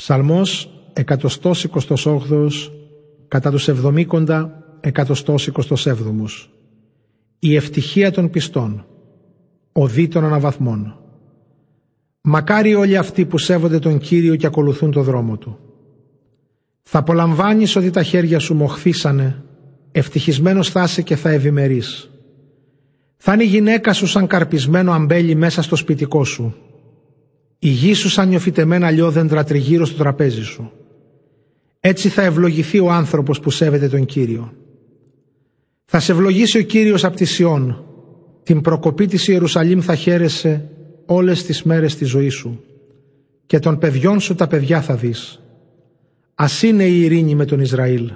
Ψαλμός 128 κατά τους εβδομήκοντα 127 Η ευτυχία των πιστών Οδή των αναβαθμών Μακάρι όλοι αυτοί που σέβονται τον Κύριο και ακολουθούν το δρόμο Του. Θα απολαμβάνεις ότι τα χέρια σου μοχθήσανε, ευτυχισμένος θα είσαι και θα ευημερείς. Θα είναι η γυναίκα σου σαν καρπισμένο αμπέλι μέσα στο σπιτικό σου η γη σου σαν νιοφυτεμένα λιόδεντρα τριγύρω στο τραπέζι σου. Έτσι θα ευλογηθεί ο άνθρωπος που σέβεται τον Κύριο. Θα σε ευλογήσει ο Κύριος από τη Σιών. Την προκοπή της Ιερουσαλήμ θα χαίρεσαι όλες τις μέρες της ζωής σου. Και των παιδιών σου τα παιδιά θα δεις. Ας είναι η ειρήνη με τον Ισραήλ.